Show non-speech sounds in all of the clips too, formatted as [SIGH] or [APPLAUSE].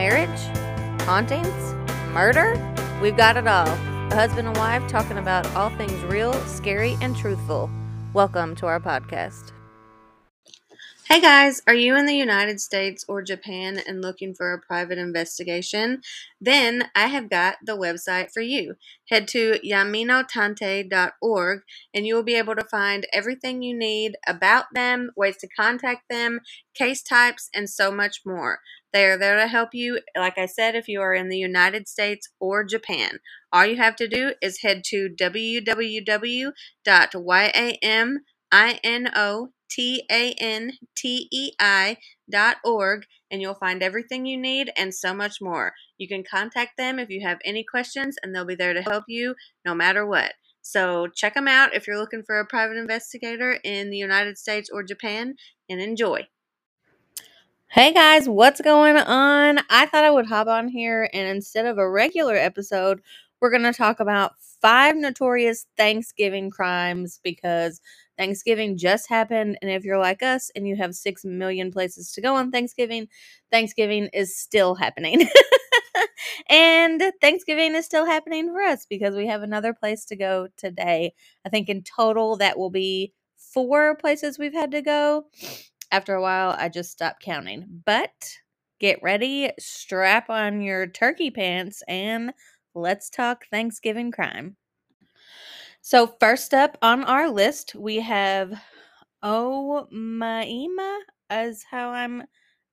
marriage, hauntings, murder. We've got it all. A husband and wife talking about all things real, scary, and truthful. Welcome to our podcast. Hey guys, are you in the United States or Japan and looking for a private investigation? Then I have got the website for you. Head to yaminotantei.org and you will be able to find everything you need about them, ways to contact them, case types, and so much more. They are there to help you, like I said, if you are in the United States or Japan. All you have to do is head to www.yamino T A N T E I dot org, and you'll find everything you need and so much more. You can contact them if you have any questions, and they'll be there to help you no matter what. So check them out if you're looking for a private investigator in the United States or Japan, and enjoy. Hey guys, what's going on? I thought I would hop on here and instead of a regular episode, we're going to talk about five notorious Thanksgiving crimes because Thanksgiving just happened. And if you're like us and you have six million places to go on Thanksgiving, Thanksgiving is still happening. [LAUGHS] and Thanksgiving is still happening for us because we have another place to go today. I think in total that will be four places we've had to go. After a while, I just stopped counting. But get ready, strap on your turkey pants, and let's talk Thanksgiving crime. So, first up on our list, we have oh Omaima, as how I'm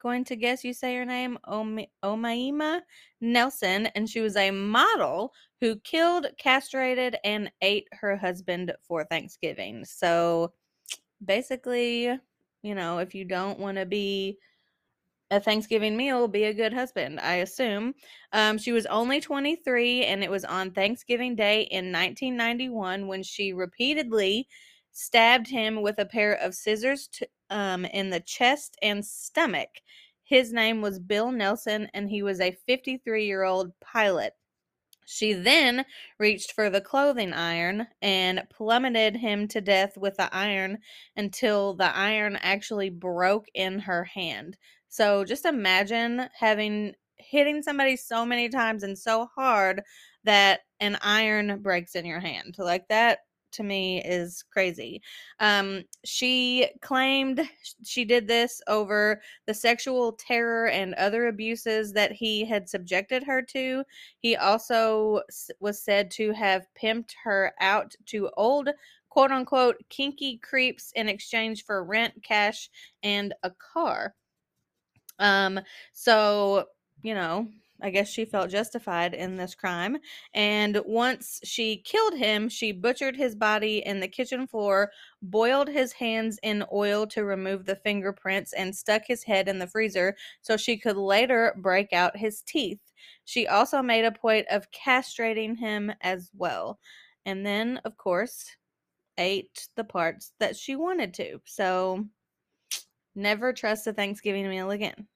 going to guess you say her name, oh Omaima oh Nelson, and she was a model who killed, castrated, and ate her husband for Thanksgiving. So, basically, you know, if you don't want to be a Thanksgiving meal be a good husband, I assume. Um, she was only 23, and it was on Thanksgiving Day in 1991 when she repeatedly stabbed him with a pair of scissors um, in the chest and stomach. His name was Bill Nelson, and he was a 53 year old pilot. She then reached for the clothing iron and plummeted him to death with the iron until the iron actually broke in her hand. So just imagine having hitting somebody so many times and so hard that an iron breaks in your hand. Like that to me is crazy. Um, she claimed she did this over the sexual terror and other abuses that he had subjected her to. He also was said to have pimped her out to old quote unquote kinky creeps in exchange for rent, cash, and a car. Um, so, you know, I guess she felt justified in this crime. And once she killed him, she butchered his body in the kitchen floor, boiled his hands in oil to remove the fingerprints, and stuck his head in the freezer so she could later break out his teeth. She also made a point of castrating him as well. And then, of course, ate the parts that she wanted to. So, Never trust a Thanksgiving meal again.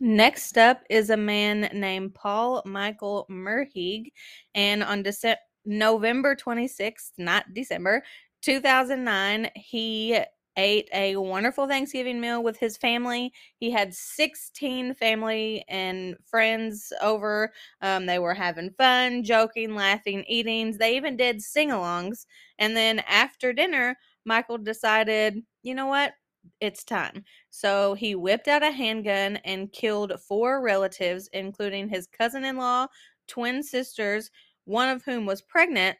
Next up is a man named Paul Michael Merhige, and on December November 26th, not December, 2009, he ate a wonderful Thanksgiving meal with his family. He had 16 family and friends over. Um, they were having fun, joking, laughing, eating. They even did sing alongs. And then after dinner, Michael decided, you know what? It's time. So he whipped out a handgun and killed four relatives, including his cousin in law, twin sisters, one of whom was pregnant,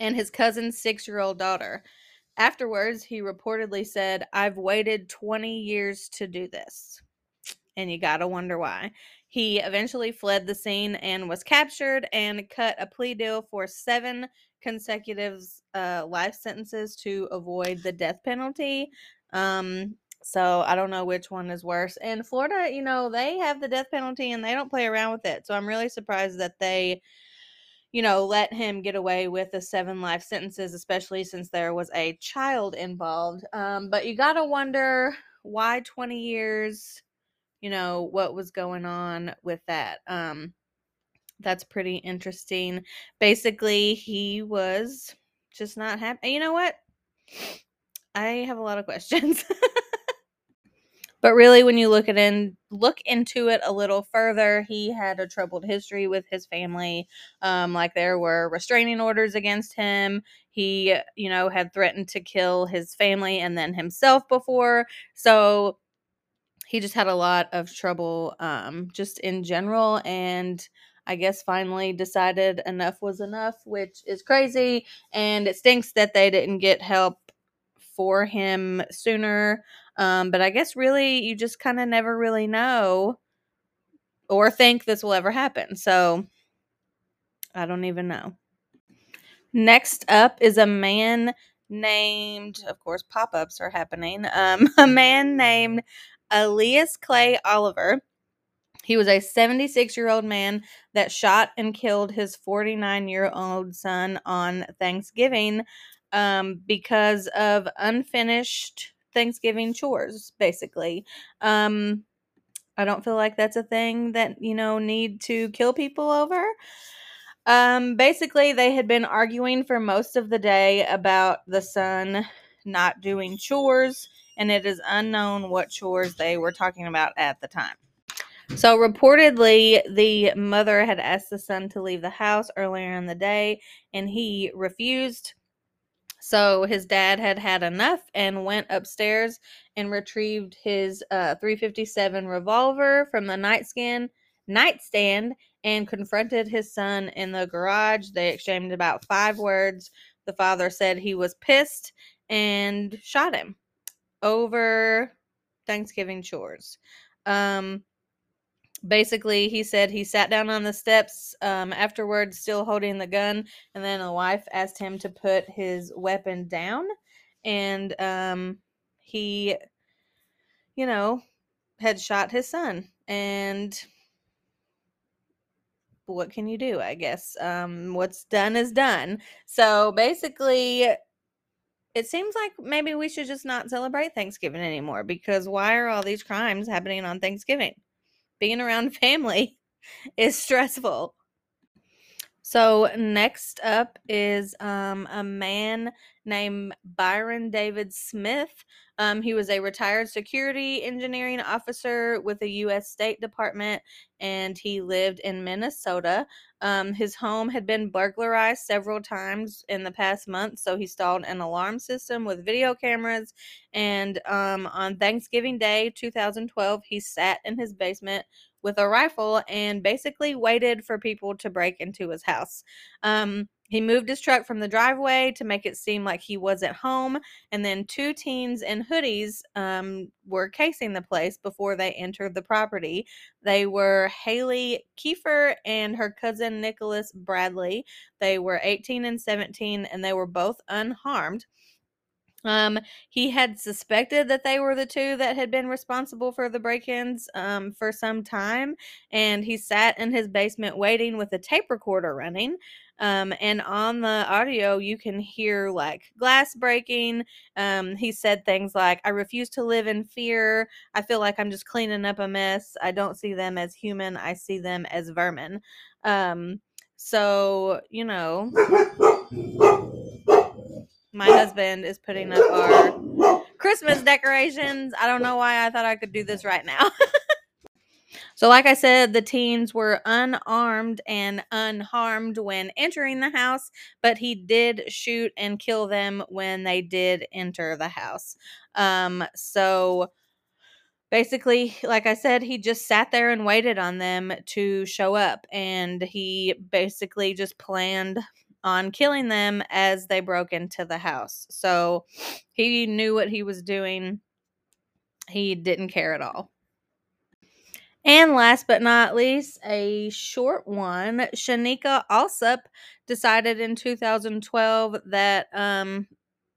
and his cousin's six year old daughter. Afterwards, he reportedly said, I've waited 20 years to do this. And you gotta wonder why. He eventually fled the scene and was captured and cut a plea deal for seven consecutive uh, life sentences to avoid the death penalty. Um, so I don't know which one is worse. In Florida, you know, they have the death penalty and they don't play around with it. So I'm really surprised that they, you know, let him get away with the seven life sentences, especially since there was a child involved. Um, but you got to wonder why 20 years, you know, what was going on with that. Um, that's pretty interesting. Basically, he was just not happy. You know what? I have a lot of questions. [LAUGHS] But really, when you look at in look into it a little further, he had a troubled history with his family. Um, like there were restraining orders against him. He, you know, had threatened to kill his family and then himself before. So he just had a lot of trouble, um, just in general, and I guess finally decided enough was enough, which is crazy. And it stinks that they didn't get help for him sooner. Um, but I guess really you just kind of never really know or think this will ever happen. So I don't even know. Next up is a man named, of course, pop ups are happening. Um, [LAUGHS] a man named Elias Clay Oliver. He was a 76 year old man that shot and killed his 49 year old son on Thanksgiving um, because of unfinished Thanksgiving chores, basically. Um, I don't feel like that's a thing that, you know, need to kill people over. Um, basically, they had been arguing for most of the day about the son not doing chores, and it is unknown what chores they were talking about at the time. So, reportedly, the mother had asked the son to leave the house earlier in the day, and he refused. So, his dad had had enough and went upstairs and retrieved his uh, 357 revolver from the nightstand, nightstand and confronted his son in the garage. They exchanged about five words. The father said he was pissed and shot him over Thanksgiving chores. Um, basically, he said he sat down on the steps um, afterwards, still holding the gun, and then the wife asked him to put his weapon down, and um, he, you know, had shot his son, and what can you do? I guess um, what's done is done. So basically, it seems like maybe we should just not celebrate Thanksgiving anymore because why are all these crimes happening on Thanksgiving? Being around family [LAUGHS] is stressful. So next up is um, a man named Byron David Smith. Um, he was a retired security engineering officer with the U.S. State Department, and he lived in Minnesota. Um, his home had been burglarized several times in the past month, so he installed an alarm system with video cameras. And um, on Thanksgiving Day 2012, he sat in his basement with a rifle and basically waited for people to break into his house. Um, he moved his truck from the driveway to make it seem like he was at home, and then two teens in hoodies um, were casing the place before they entered the property. They were Haile Kifer and her cousin Nicholas Bradley. They were 18 and 17, and they were both unharmed. Um, he had suspected that they were the two that had been responsible for the break-ins um, for some time, and he sat in his basement waiting with a tape recorder running. Um, and on the audio, you can hear like glass breaking. Um, he said things like, I refuse to live in fear. I feel like I'm just cleaning up a mess. I don't see them as human, I see them as vermin. Um, so, you know [LAUGHS] my husband is putting up our Christmas decorations. I don't know why I thought I could do this right now. [LAUGHS] so, like I said, the teens were unarmed and unharmed when entering the house, but he did shoot and kill them when they did enter the house. Um, so basically, like I said, he just sat there and waited on them to show up, and he basically just planned on killing them as they broke into the house. So he knew what he was doing. He didn't care at all. And last but not least, a short one. Shanika Alsop decided in 2012 that, um,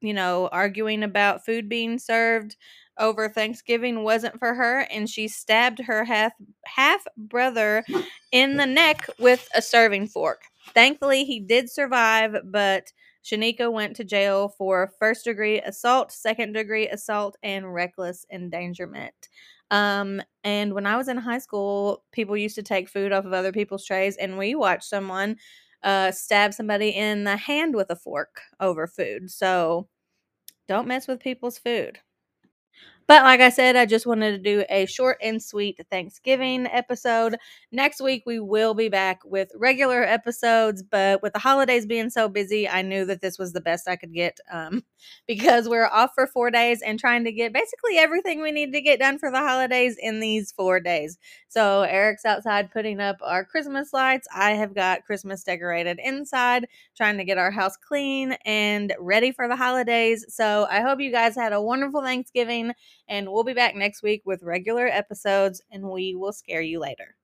you know, arguing about food being served over Thanksgiving wasn't for her, and she stabbed her half half brother in the neck with a serving fork. Thankfully, he did survive, but Shanika went to jail for first degree assault, second degree assault, and reckless endangerment. Um, and when I was in high school, people used to take food off of other people's trays, and we watched someone uh, stab somebody in the hand with a fork over food. So don't mess with people's food. But like I said, I just wanted to do a short and sweet Thanksgiving episode. Next week, we will be back with regular episodes, but with the holidays being so busy, I knew that this was the best I could get um, because we're off for four days and trying to get basically everything we need to get done for the holidays in these four days. So Eric's outside putting up our Christmas lights. I have got Christmas decorated inside, trying to get our house clean and ready for the holidays. So I hope you guys had a wonderful Thanksgiving and we'll be back next week with regular episodes, and we will scare you later.